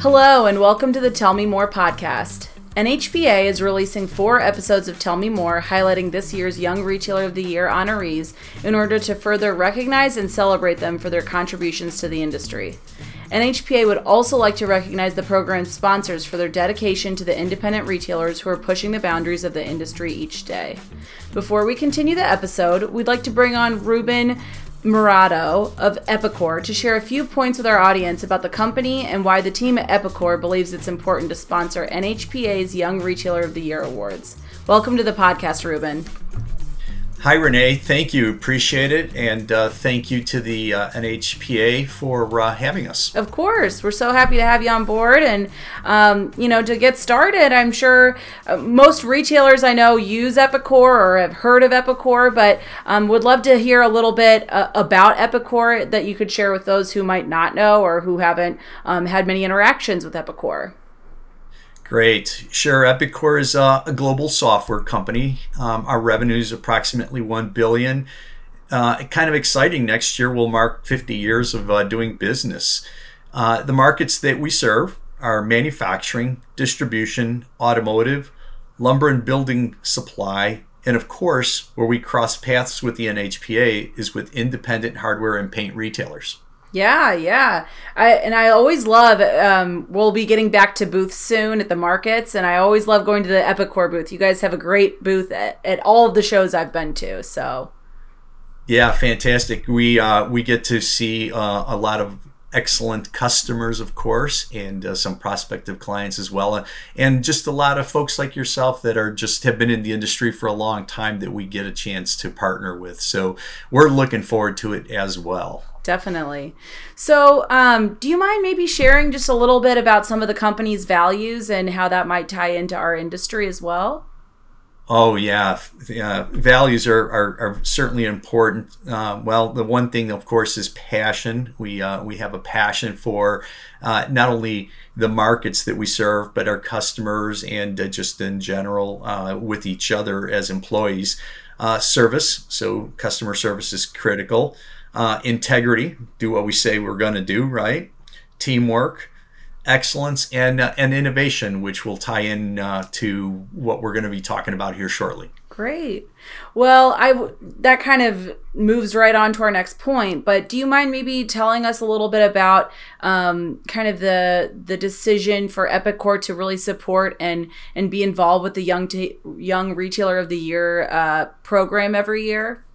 Hello, and welcome to the Tell Me More podcast. NHPA is releasing four episodes of Tell Me More, highlighting this year's Young Retailer of the Year honorees in order to further recognize and celebrate them for their contributions to the industry. NHPA would also like to recognize the program's sponsors for their dedication to the independent retailers who are pushing the boundaries of the industry each day. Before we continue the episode, we'd like to bring on Ruben Murado of Epicor to share a few points with our audience about the company and why the team at Epicor believes it's important to sponsor NHPA's Young Retailer of the Year awards. Welcome to the podcast, Ruben. Hi, Renee. Thank you. Appreciate it. And uh, thank you to the uh, NHPA for uh, having us. Of course. We're so happy to have you on board. And, um, you know, to get started, I'm sure uh, most retailers I know use Epicor or have heard of Epicor, but um, would love to hear a little bit uh, about Epicor that you could share with those who might not know or who haven't um, had many interactions with Epicor. Great. Sure. Epicor is uh, a global software company. Um, our revenue is approximately one billion. Uh, kind of exciting. Next year we'll mark 50 years of uh, doing business. Uh, the markets that we serve are manufacturing, distribution, automotive, lumber and building supply, and of course, where we cross paths with the NHPA is with independent hardware and paint retailers. Yeah, yeah. I and I always love. Um, we'll be getting back to booths soon at the markets, and I always love going to the Epicor booth. You guys have a great booth at, at all of the shows I've been to. So. Yeah, fantastic. We uh, we get to see uh, a lot of excellent customers, of course, and uh, some prospective clients as well, and just a lot of folks like yourself that are just have been in the industry for a long time that we get a chance to partner with. So we're looking forward to it as well definitely. So, um, do you mind maybe sharing just a little bit about some of the company's values and how that might tie into our industry as well? Oh yeah, uh, values are, are, are, certainly important. Uh, well, the one thing, of course, is passion. We uh, we have a passion for uh, not only the markets that we serve, but our customers and uh, just in general uh, with each other as employees. service, so customer service is critical uh, integrity, do what we say we're going to do, right? Teamwork, excellence, and uh, and innovation, which will tie in uh, to what we're going to be talking about here shortly. Great. Well, I that kind of moves right on to our next point. But do you mind maybe telling us a little bit about um, kind of the the decision for Epicor to really support and and be involved with the young t- young retailer of the year uh, program every year?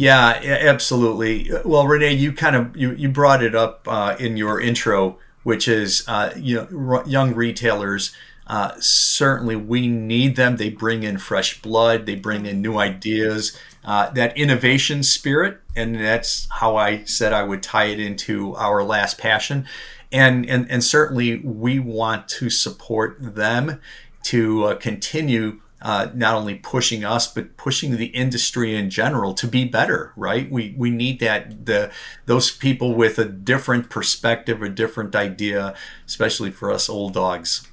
Yeah, absolutely. Well, Renee, you kind of you, you brought it up uh, in your intro, which is uh, you know young retailers. Uh, certainly, we need them. They bring in fresh blood. They bring in new ideas. Uh, that innovation spirit, and that's how I said I would tie it into our last passion. And and and certainly, we want to support them to uh, continue uh, not only pushing us but pushing the industry in general to be better right? We we need that the those people with a different perspective a different idea especially for us old dogs.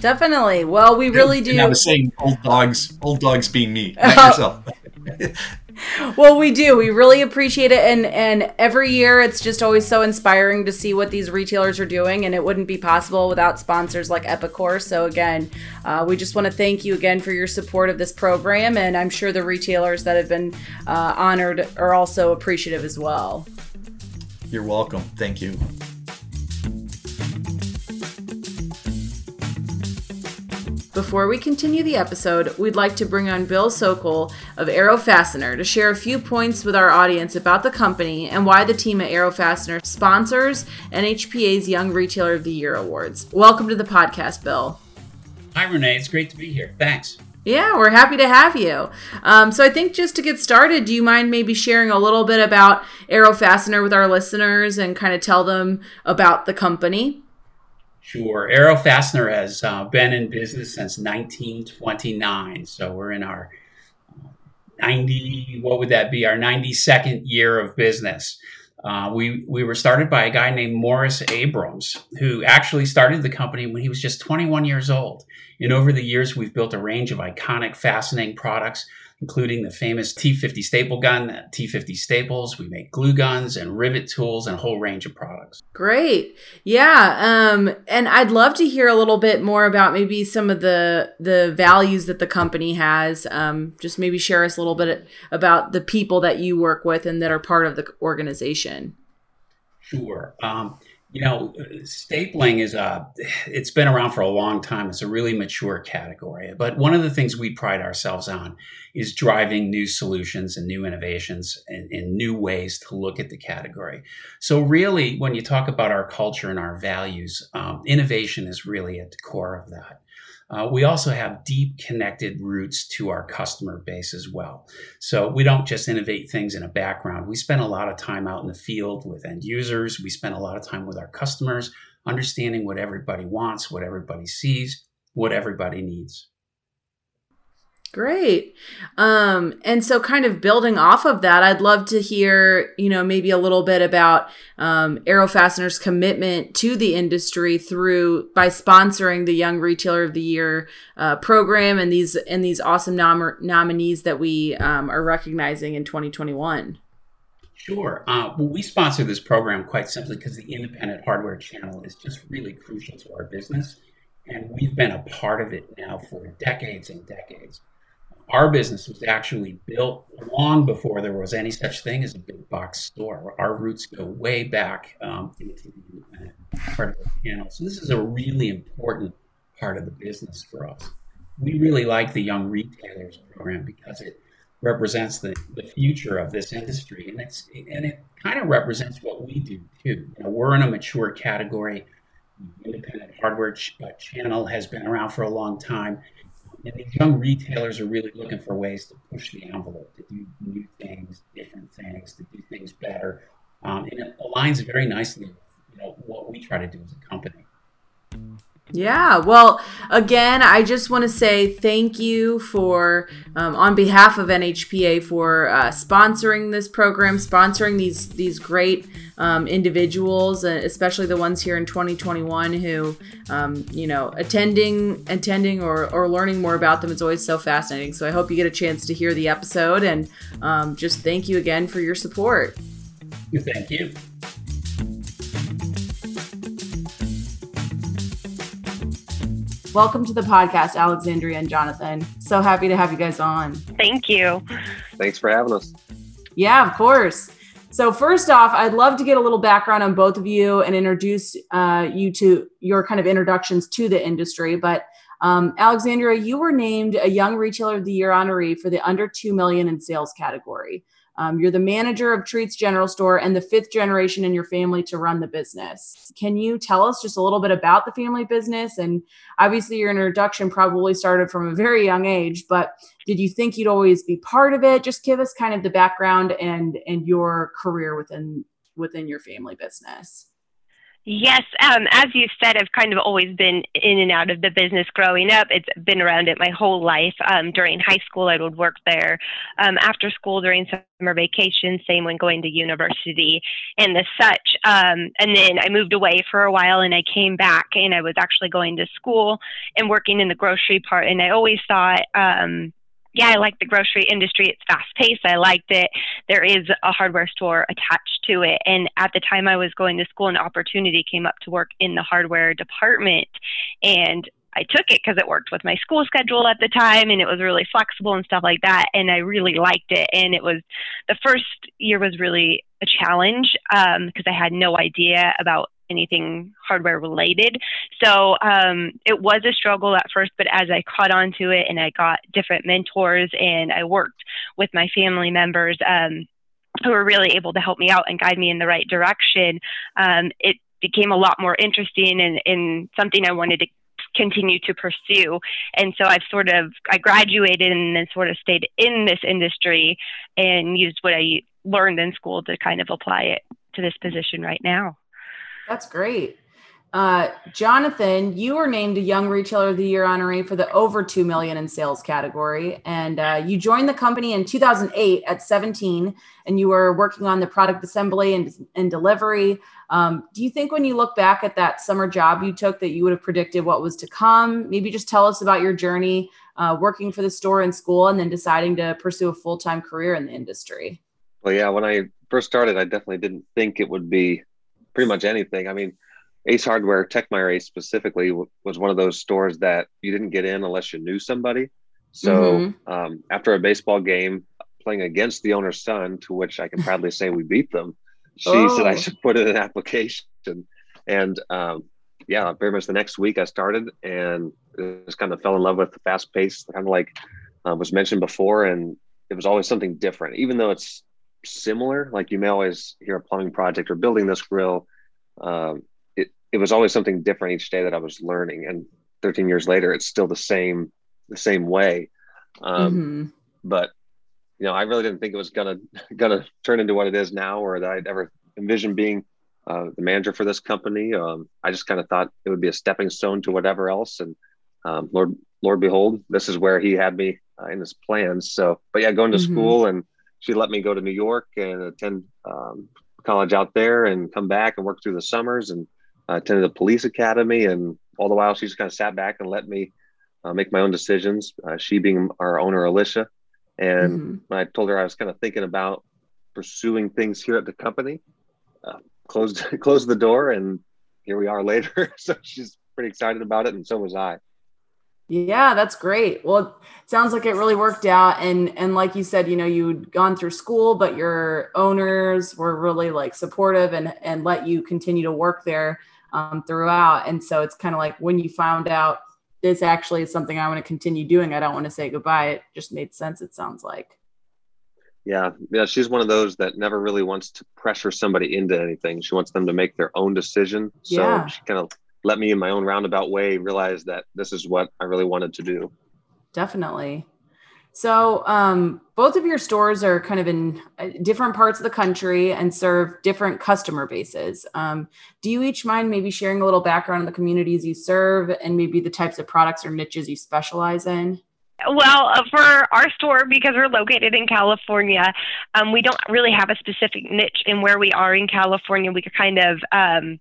Definitely. Well we really do and i was saying old dogs old dogs being me not yourself well, we do. We really appreciate it, and and every year it's just always so inspiring to see what these retailers are doing, and it wouldn't be possible without sponsors like Epicor. So again, uh, we just want to thank you again for your support of this program, and I'm sure the retailers that have been uh, honored are also appreciative as well. You're welcome. Thank you. Before we continue the episode, we'd like to bring on Bill Sokol of Arrow Fastener to share a few points with our audience about the company and why the team at Arrow Fastener sponsors NHPA's Young Retailer of the Year Awards. Welcome to the podcast, Bill. Hi, Renee. It's great to be here. Thanks. Yeah, we're happy to have you. Um, so I think just to get started, do you mind maybe sharing a little bit about Arrow Fastener with our listeners and kind of tell them about the company? Sure. Arrow Fastener has uh, been in business since 1929. So we're in our uh, 90, what would that be? Our 92nd year of business. Uh, we we were started by a guy named Morris Abrams, who actually started the company when he was just 21 years old. And over the years, we've built a range of iconic, fascinating products including the famous T50 staple gun, T50 staples. We make glue guns and rivet tools and a whole range of products. Great. Yeah. Um, and I'd love to hear a little bit more about maybe some of the the values that the company has. Um, just maybe share us a little bit about the people that you work with and that are part of the organization. Sure. Um, you know, stapling is a, it's been around for a long time. It's a really mature category. But one of the things we pride ourselves on is driving new solutions and new innovations and, and new ways to look at the category. So, really, when you talk about our culture and our values, um, innovation is really at the core of that. Uh, we also have deep connected roots to our customer base as well. So we don't just innovate things in a background. We spend a lot of time out in the field with end users. We spend a lot of time with our customers, understanding what everybody wants, what everybody sees, what everybody needs. Great. Um, and so, kind of building off of that, I'd love to hear, you know, maybe a little bit about um, Arrow Fastener's commitment to the industry through by sponsoring the Young Retailer of the Year uh, program and these and these awesome nom- nominees that we um, are recognizing in 2021. Sure. Uh, well, we sponsor this program quite simply because the independent hardware channel is just really crucial to our business. And we've been a part of it now for decades and decades our business was actually built long before there was any such thing as a big box store. Our roots go way back um, into the part of the channel. So this is a really important part of the business for us. We really like the Young Retailers program because it represents the, the future of this industry, and it's and it kind of represents what we do too. You know, we're in a mature category. The independent hardware ch- uh, channel has been around for a long time and these young retailers are really looking for ways to push the envelope, to do new things, different things, to do things better. Um, and it aligns very nicely with you know, what we try to do as a company. Yeah. Well, again, I just want to say thank you for, um, on behalf of NHPA, for uh, sponsoring this program, sponsoring these these great um, individuals, uh, especially the ones here in 2021 who, um, you know, attending, attending, or or learning more about them is always so fascinating. So I hope you get a chance to hear the episode, and um, just thank you again for your support. Thank you. Welcome to the podcast, Alexandria and Jonathan. So happy to have you guys on. Thank you. Thanks for having us. Yeah, of course. So, first off, I'd love to get a little background on both of you and introduce uh, you to your kind of introductions to the industry. But um, Alexandria, you were named a Young Retailer of the Year honoree for the under 2 million in sales category. Um, you're the manager of Treats General Store and the fifth generation in your family to run the business. Can you tell us just a little bit about the family business? And obviously, your introduction probably started from a very young age, but did you think you'd always be part of it? Just give us kind of the background and and your career within within your family business. Yes, um, as you said, I've kind of always been in and out of the business growing up. It's been around it my whole life. Um, during high school, I would work there. Um, after school, during summer vacation, same when going to university and the such. Um, and then I moved away for a while and I came back and I was actually going to school and working in the grocery part. And I always thought, um, yeah, I like the grocery industry. It's fast paced. I liked it. There is a hardware store attached to it. And at the time I was going to school, an opportunity came up to work in the hardware department. And I took it because it worked with my school schedule at the time and it was really flexible and stuff like that. And I really liked it. And it was the first year was really a challenge because um, I had no idea about anything hardware related. So um, it was a struggle at first, but as I caught on to it and I got different mentors and I worked with my family members um, who were really able to help me out and guide me in the right direction, um, it became a lot more interesting and, and something I wanted to continue to pursue. And so I've sort of I graduated and then sort of stayed in this industry and used what I learned in school to kind of apply it to this position right now. That's great. Uh, Jonathan, you were named a Young Retailer of the Year honoree for the over two million in sales category, and uh, you joined the company in 2008 at 17, and you were working on the product assembly and, and delivery. Um, do you think when you look back at that summer job you took that you would have predicted what was to come? Maybe just tell us about your journey uh, working for the store in school and then deciding to pursue a full time career in the industry. Well, yeah, when I first started, I definitely didn't think it would be pretty much anything. I mean Ace Hardware, Techmeyer Ace specifically, w- was one of those stores that you didn't get in unless you knew somebody. So mm-hmm. um, after a baseball game, playing against the owner's son, to which I can proudly say we beat them, she oh. said I oh. should put in an application. And um, yeah, very much the next week I started and just kind of fell in love with the fast pace, kind of like uh, was mentioned before. And it was always something different, even though it's similar. Like you may always hear a plumbing project or building this grill. Um, it was always something different each day that I was learning. And 13 years later, it's still the same, the same way. Um, mm-hmm. But you know, I really didn't think it was gonna gonna turn into what it is now, or that I'd ever envision being uh, the manager for this company. Um, I just kind of thought it would be a stepping stone to whatever else. And um, Lord, Lord behold, this is where He had me uh, in His plans. So, but yeah, going to mm-hmm. school and she let me go to New York and attend um, college out there and come back and work through the summers and I attended the police academy, and all the while she just kind of sat back and let me uh, make my own decisions. Uh, she being our owner, Alicia, and mm-hmm. I told her I was kind of thinking about pursuing things here at the company. Uh, closed closed the door, and here we are later. so she's pretty excited about it, and so was I. Yeah, that's great. Well, it sounds like it really worked out. And and like you said, you know, you'd gone through school, but your owners were really like supportive and and let you continue to work there um, throughout. And so it's kind of like when you found out this actually is something I want to continue doing, I don't want to say goodbye. It just made sense, it sounds like. Yeah. Yeah. She's one of those that never really wants to pressure somebody into anything. She wants them to make their own decision. So yeah. she kind of let me in my own roundabout way realize that this is what I really wanted to do. Definitely. So, um, both of your stores are kind of in uh, different parts of the country and serve different customer bases. Um, do you each mind maybe sharing a little background on the communities you serve and maybe the types of products or niches you specialize in? Well, uh, for our store, because we're located in California, um, we don't really have a specific niche in where we are in California. We could kind of um,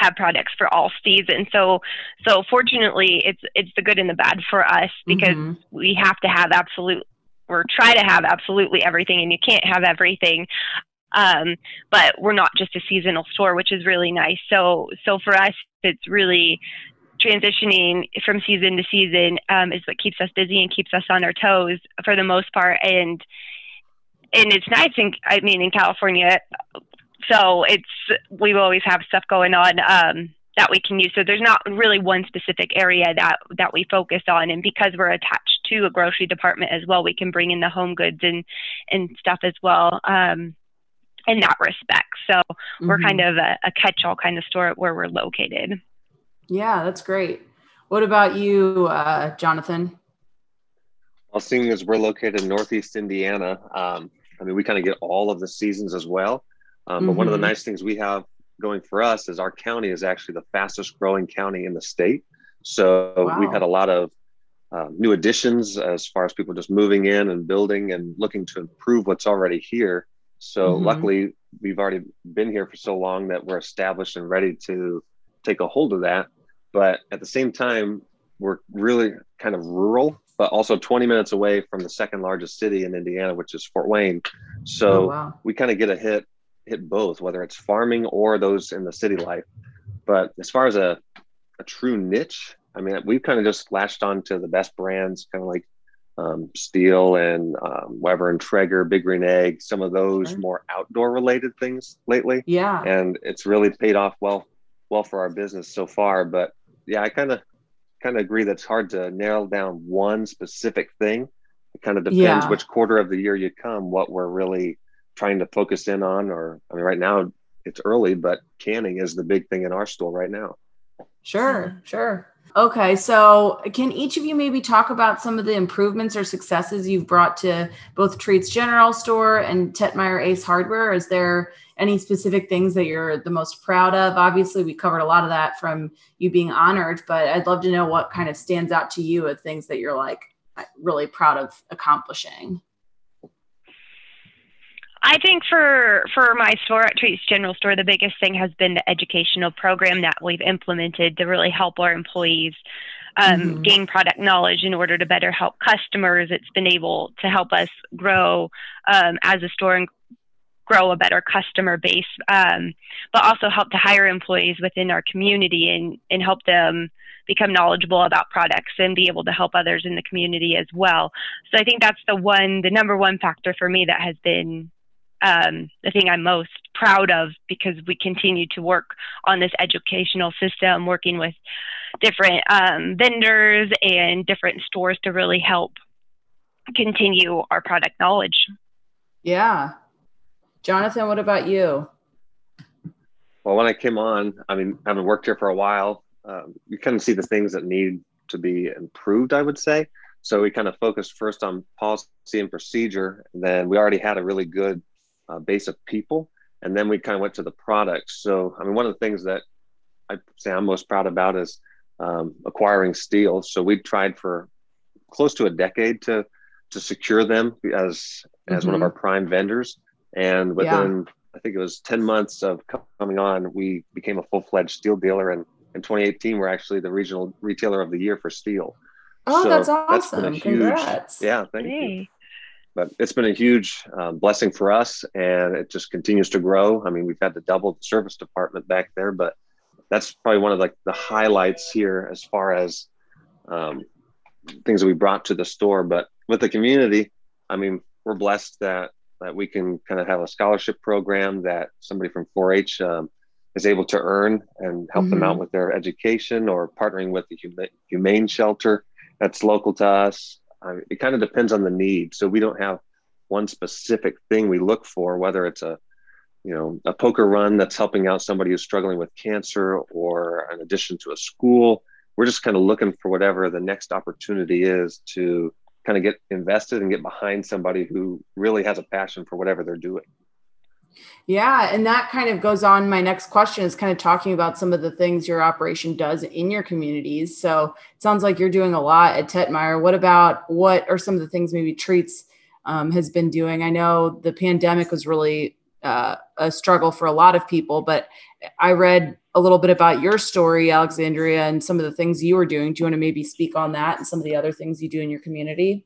have products for all seasons. So so fortunately it's it's the good and the bad for us because mm-hmm. we have to have absolute or try to have absolutely everything and you can't have everything. Um, but we're not just a seasonal store, which is really nice. So so for us it's really transitioning from season to season um, is what keeps us busy and keeps us on our toes for the most part and and it's nice in I mean in California so it's we always have stuff going on um, that we can use. So there's not really one specific area that that we focus on, and because we're attached to a grocery department as well, we can bring in the home goods and and stuff as well. Um, in that respect, so mm-hmm. we're kind of a, a catch-all kind of store where we're located. Yeah, that's great. What about you, uh, Jonathan? Well, seeing as we're located in Northeast Indiana, um, I mean, we kind of get all of the seasons as well. Um, mm-hmm. But one of the mm-hmm. nice things we have going for us is our county is actually the fastest growing county in the state. So wow. we've had a lot of uh, new additions as far as people just moving in and building and looking to improve what's already here. So mm-hmm. luckily, we've already been here for so long that we're established and ready to take a hold of that. But at the same time, we're really kind of rural, but also 20 minutes away from the second largest city in Indiana, which is Fort Wayne. So oh, wow. we kind of get a hit hit both, whether it's farming or those in the city life. But as far as a, a true niche, I mean, we've kind of just latched on to the best brands, kind of like um, Stihl and um, Weber and Traeger, Big Green Egg, some of those more outdoor related things lately. Yeah. And it's really paid off well, well for our business so far. But yeah, I kind of, kind of agree that it's hard to nail down one specific thing. It kind of depends yeah. which quarter of the year you come, what we're really trying to focus in on or i mean right now it's early but canning is the big thing in our store right now sure sure Okay, so can each of you maybe talk about some of the improvements or successes you've brought to both Treats General Store and Tetmeyer Ace Hardware? Is there any specific things that you're the most proud of? Obviously, we covered a lot of that from you being honored, but I'd love to know what kind of stands out to you of things that you're like really proud of accomplishing. I think for for my store at Treats General Store, the biggest thing has been the educational program that we've implemented to really help our employees um, mm-hmm. gain product knowledge in order to better help customers. It's been able to help us grow um, as a store and grow a better customer base, um, but also help to hire employees within our community and, and help them become knowledgeable about products and be able to help others in the community as well. So I think that's the one, the number one factor for me that has been um, the thing I'm most proud of because we continue to work on this educational system, working with different um, vendors and different stores to really help continue our product knowledge. Yeah. Jonathan, what about you? Well, when I came on, I mean, having worked here for a while, um, you kind of see the things that need to be improved, I would say. So we kind of focused first on policy and procedure. And then we already had a really good uh, base of people, and then we kind of went to the products. So, I mean, one of the things that I say I'm most proud about is um, acquiring Stihl. So we tried for close to a decade to to secure them as as mm-hmm. one of mm-hmm. our prime vendors, and within yeah. I think it was 10 months of coming on, we became a full fledged Stihl dealer. And in 2018, we're actually the regional retailer of the year for Stihl. Oh, so that's awesome. That's huge, Congrats. Yeah, thank hey. you but it's been a huge um, blessing for us and it just continues to grow i mean we've had to double the service department back there but that's probably one of like the highlights here as far as um, things that we brought to the store but with the community i mean we're blessed that that we can kind of have a scholarship program that somebody from 4-h um, is able to earn and help mm-hmm. them out mm-hmm. with their education or partnering with the humane shelter that's local to us It kind of depends on the need. So we don't have one specific thing we look for, whether it's a you know a poker run that's helping out somebody who's struggling with cancer or an addition to a school. We're just kind of looking for whatever the next opportunity is to kind of get invested and get behind somebody who really has a passion for whatever they're doing. Yeah, and that kind of goes on. My next question is kind of talking about some of the things your operation does in your communities. So it sounds like you're doing a lot at Tetmeyer. What about what are some of the things maybe Treats um, has been doing? I know the pandemic was really uh, a struggle for a lot of people, but I read a little bit about your story, Alexandria, and some of the things you were doing. Do you want to maybe speak on that and some of the other things you do in your community?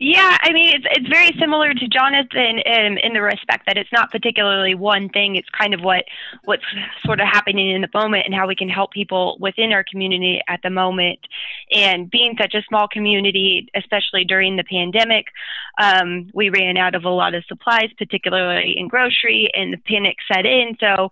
Yeah, I mean, it's it's very similar to Jonathan in, in the respect that it's not particularly one thing. It's kind of what what's sort of happening in the moment and how we can help people within our community at the moment. And being such a small community, especially during the pandemic, um, we ran out of a lot of supplies, particularly in grocery, and the panic set in. So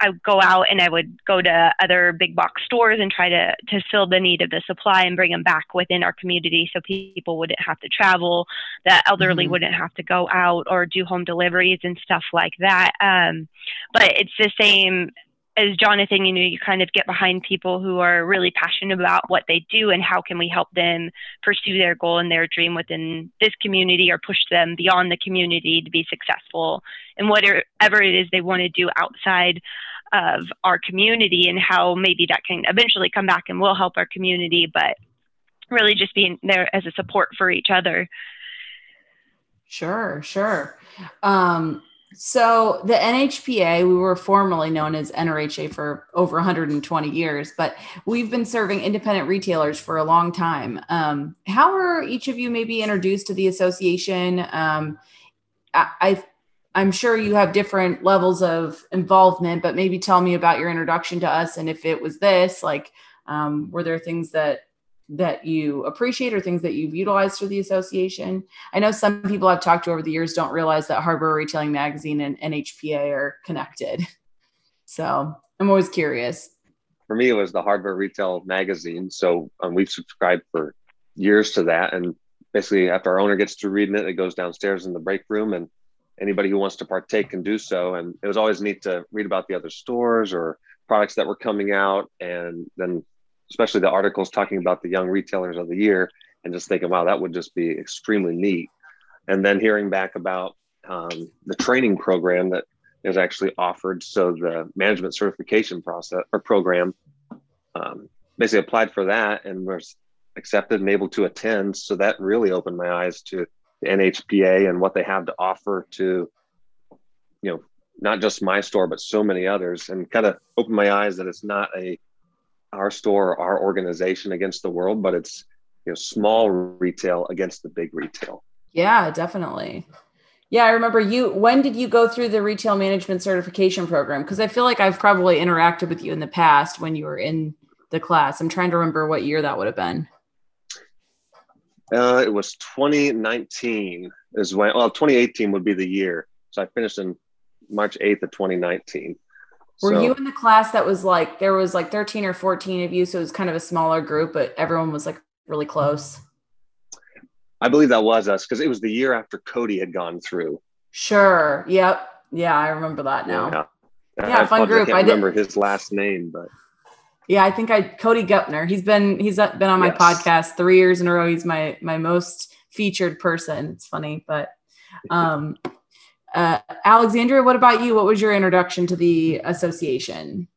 I would go out and I would go to other big box stores and try to to fill the need of the supply and bring them back within our community so people wouldn't have to travel, the elderly mm-hmm. wouldn't have to go out or do home deliveries and stuff like that. Um, but it's the same as Jonathan, you know, you kind of get behind people who are really passionate about what they do and how can we help them pursue their goal and their dream within this community or push them beyond the community to be successful in whatever it is they want to do outside of our community and how maybe that can eventually come back and will help our community, but really just being there as a support for each other. Sure, sure. Um, so the NHPA, we were formerly known as NRHA for over 120 years, but we've been serving independent retailers for a long time. Um, how are each of you maybe introduced to the association? Um, I, I, am sure you have different levels of involvement, but maybe tell me about your introduction to us and if it was this, like, um, were there things that that you appreciate or things that you've utilized through the association? I know some people I've talked to over the years don't realize that Hardware Retailing Magazine and NHPA are connected. So I'm always curious. For me, it was the Hardware Retail Magazine. So um, we've subscribed for years to that. And basically, after our owner gets to reading it, it goes downstairs in the break room and anybody who wants to partake can do so. And it was always neat to read about the other stores or products that were coming out and then especially the articles talking about the young retailers of the year, and just thinking, wow, that would just be extremely neat. And then hearing back about um, the training program that is actually offered. So the management certification process or program, um, basically applied for that and was accepted and able to attend. So that really opened my eyes to the NHPA and what they have to offer to, you know, not just my store, but so many others and kind of opened my eyes that it's not a, our store, our organization against the world, but it's, you know, small retail against the big retail. Yeah, definitely. Yeah, I remember you. When did you go through the retail management certification program? Because I feel like I've probably interacted with you in the past when you were in the class. I'm trying to remember what year that would have been. Uh, it was 2019 is when, well, 2018 would be the year. So I finished in March 8th of 2019. Were so, you in the class that was like, there was like 13 or 14 of you. So it was kind of a smaller group, but everyone was like really close. I believe that was us because it was the year after Cody had gone through. Sure. Yep. Yeah, I remember that now. Yeah, yeah fun group. I I remember his last name, but yeah, I think I Cody Gutner. He's been he's been on my yes. podcast three years in a row. He's my my most featured person. It's funny, but um, uh, Alexandria, what about you? What was your introduction to the association?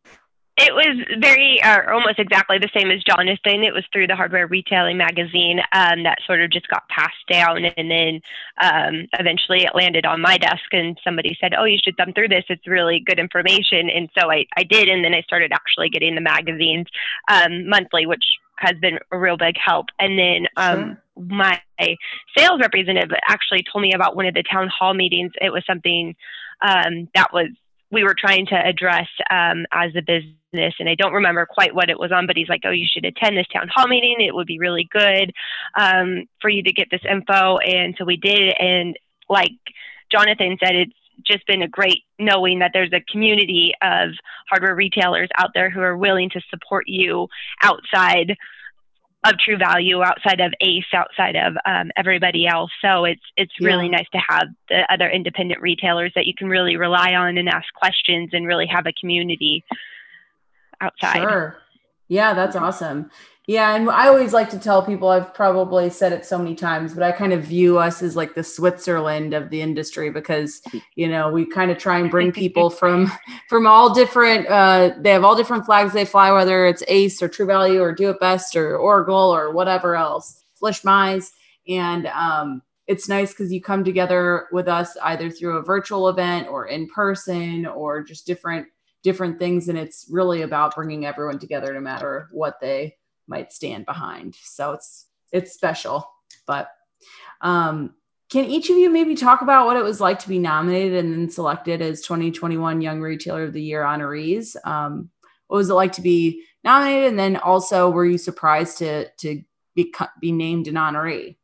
It was very, uh, almost exactly the same as Jonathan. It was through the Hardware Retailing magazine um, that sort of just got passed down, and then um, eventually it landed on my desk, and somebody said, "Oh, you should thumb through this. It's really good information." And so I, I did, and then I started actually getting the magazines um, monthly, which has been a real big help. And then um, sure. my sales representative actually told me about one of the town hall meetings. It was something um, that was we were trying to address um, as a business. And I don't remember quite what it was on, but he's like, oh, you should attend this town hall meeting. It would be really good um, for you to get this info. And so we did. And like Jonathan said, it's just been a great knowing that there's a community of hardware retailers out there who are willing to support you outside of True Value, outside of Ace, outside of um, everybody else. So it's it's yeah. really nice to have the other independent retailers that you can really rely on and ask questions and really have a community outside. Sure. Yeah, that's awesome. Yeah, and I always like to tell people I've probably said it so many times, but I kind of view us as like the Switzerland of the industry because you know we kind of try and bring people from from all different. Uh, they have all different flags they fly, whether it's Ace or True Value or Do It Best or Orgill or whatever else, Flish Mize, and um, it's nice because you come together with us either through a virtual event or in person or just different different things, and it's really about bringing everyone together, no matter what they might stand behind. So it's it's special. But um, can each of you maybe talk about what it was like to be nominated and then selected as 2021 Young Retailer of the Year honorees? Um, what was it like to be nominated, and then also were you surprised to to be be named an honoree?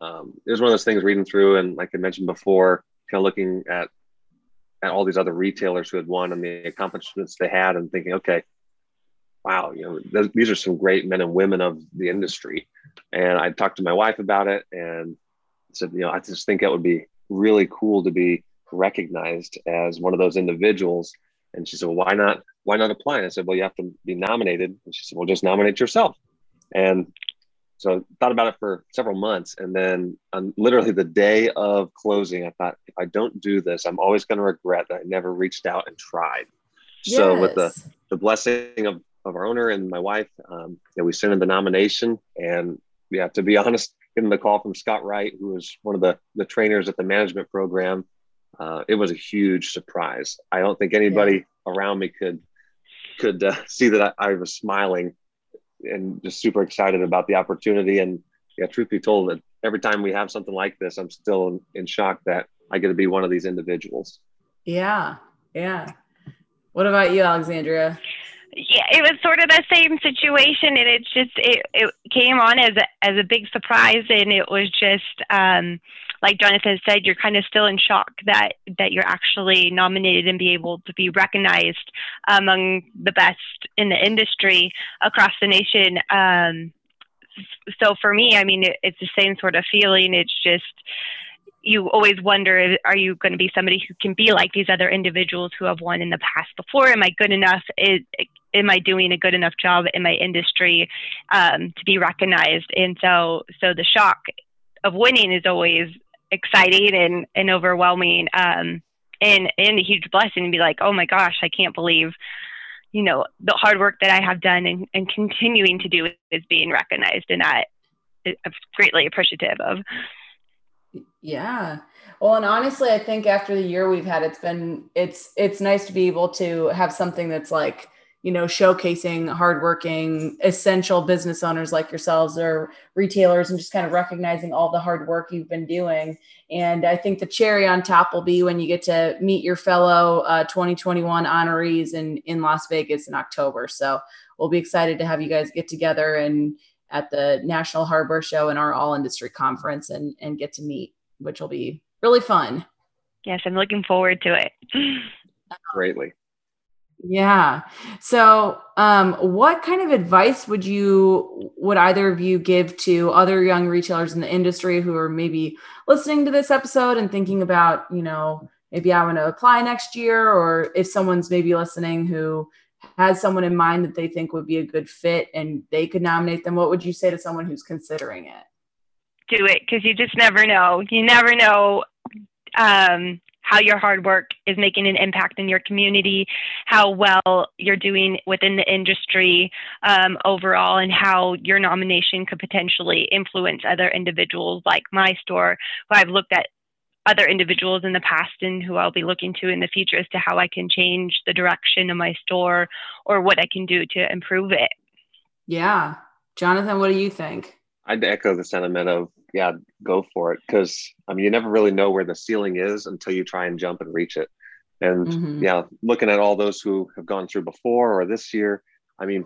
Um, it was one of those things reading through, and like I mentioned before, kind of looking at at all these other retailers who had won and the accomplishments they had, and thinking, okay, wow, you know, th- these are some great men and women of the industry. And I talked to my wife about it and said, you know, I just think it would be really cool to be recognized as one of those individuals. And she said, well, why not, why not apply? And I said, well, you have to be nominated. And she said, well, just nominate yourself. And so thought about it for several months. And then on literally the day of closing, I thought, if I don't do this, I'm always going to regret that I never reached out and tried. Yes. So with the, the blessing of of our owner and my wife. Um, yeah, we sent in the nomination, and yeah, to be honest, getting the call from Scott Wright, who was one of the the trainers at the management program, uh, it was a huge surprise. I don't think anybody yeah. around me could could uh, see that I, I, was smiling and just super excited about the opportunity. And yeah, truth be told, that every time we have something like this, I'm still in, in shock that I get to be one of these individuals. Yeah, yeah. What about you, Alexandria? Yeah, it was sort of the same situation, and it's just it, it came on as a as a big surprise, and it was just um, like Jonathan said, you're kind of still in shock that that you're actually nominated and be able to be recognized among the best in the industry across the nation. Um, so for me, I mean, it, it's the same sort of feeling. It's just you always wonder are you going to be somebody who can be like these other individuals who have won in the past before am i good enough am I doing a good enough job in my industry um, to be recognized? And so, so the shock of winning is always exciting and, and overwhelming um, and, and a huge blessing to be like, oh my gosh, I can't believe, you know, the hard work that I have done and, and continuing to do is being recognized. And that I'm greatly appreciative of. Yeah. Well, and honestly, I think after the year we've had, it's been, it's, it's nice to be able to have something that's like, you know, showcasing hardworking, essential business owners like yourselves or retailers and just kind of recognizing all the hard work you've been doing. And I think the cherry on top will be when you get to meet your fellow uh, 2021 honorees in, in Las Vegas in October. So we'll be excited to have you guys get together and at the National Hardware Show and our all industry conference and, and get to meet, which will be really fun. Yes, I'm looking forward to it. Greatly. Yeah. So, um, what kind of advice would you, would either of you give to other young retailers in the industry who are maybe listening to this episode and thinking about, you know, maybe I want to apply next year, or if someone's maybe listening who has someone in mind that they think would be a good fit and they could nominate them, what would you say to someone who's considering it? Do it because you just never know. You never know um, how your hard work is making an impact in your community, how well you're doing within the industry um, overall, and how your nomination could potentially influence other individuals like my store, who I've looked at other individuals in the past and who I'll be looking to in the future as to how I can change the direction of my store or what I can do to improve it. Yeah. Jonathan, what do you think? I'd echo the sentiment of yeah, go for it. Cause I mean, you never really know where the ceiling is until you try and jump and reach it. And mm-hmm. yeah, looking at all those who have gone through before or this year, I mean,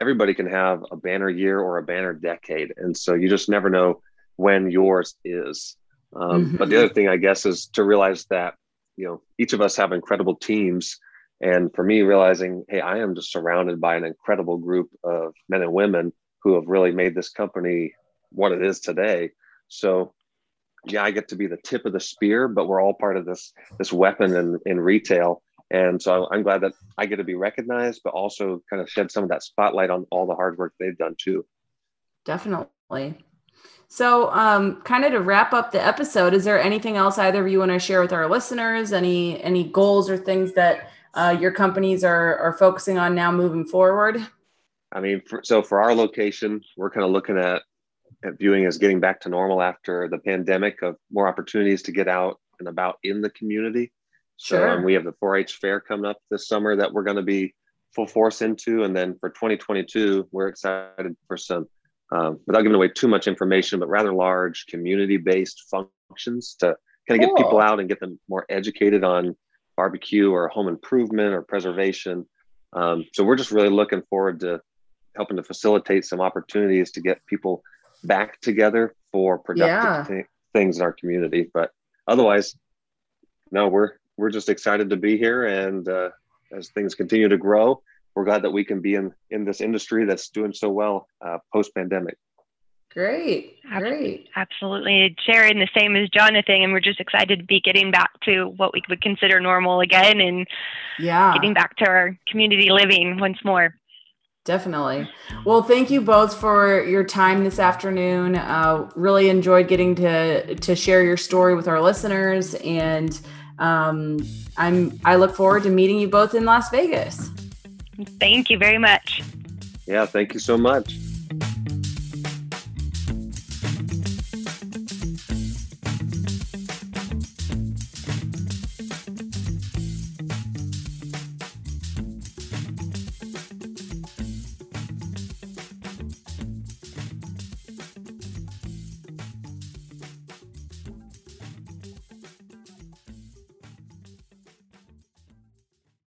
everybody can have a banner year or a banner decade. And so you just never know when yours is. Um, mm-hmm. But the other thing, I guess, is to realize that, you know, each of us have incredible teams. And for me, realizing, hey, I am just surrounded by an incredible group of men and women who have really made this company what it is today. So yeah, I get to be the tip of the spear, but we're all part of this this weapon in, in retail. And so I'm glad that I get to be recognized, but also kind of shed some of that spotlight on all the hard work they've done too. Definitely. So, um, kind of to wrap up the episode, is there anything else either of you want to share with our listeners? Any any goals or things that uh, your companies are are focusing on now moving forward? I mean, for, so for our location, we're kind of looking at at viewing as getting back to normal after the pandemic of more opportunities to get out and about in the community. So sure. um, we have the 4-H fair coming up this summer that we're going to be full force into, and then for 2022, we're excited for some, um, without giving away too much information, but rather large community-based functions to kind of cool. get people out and get them more educated on barbecue or home improvement or preservation. Um, so we're just really looking forward to helping to facilitate some opportunities to get people back together for productive yeah. th- things in our community. But otherwise, no, we're we're just excited to be here, and uh, as things continue to grow, we're glad that we can be in in this industry that's doing so well uh, post pandemic. Great, great, absolutely. Sharing the same as Jonathan, and we're just excited to be getting back to what we would consider normal again, and yeah, getting back to our community living once more. Definitely. Well, thank you both for your time this afternoon. Uh, really enjoyed getting to to share your story with our listeners, and um, I'm I look forward to meeting you both in Las Vegas. Thank you very much. Yeah, thank you so much.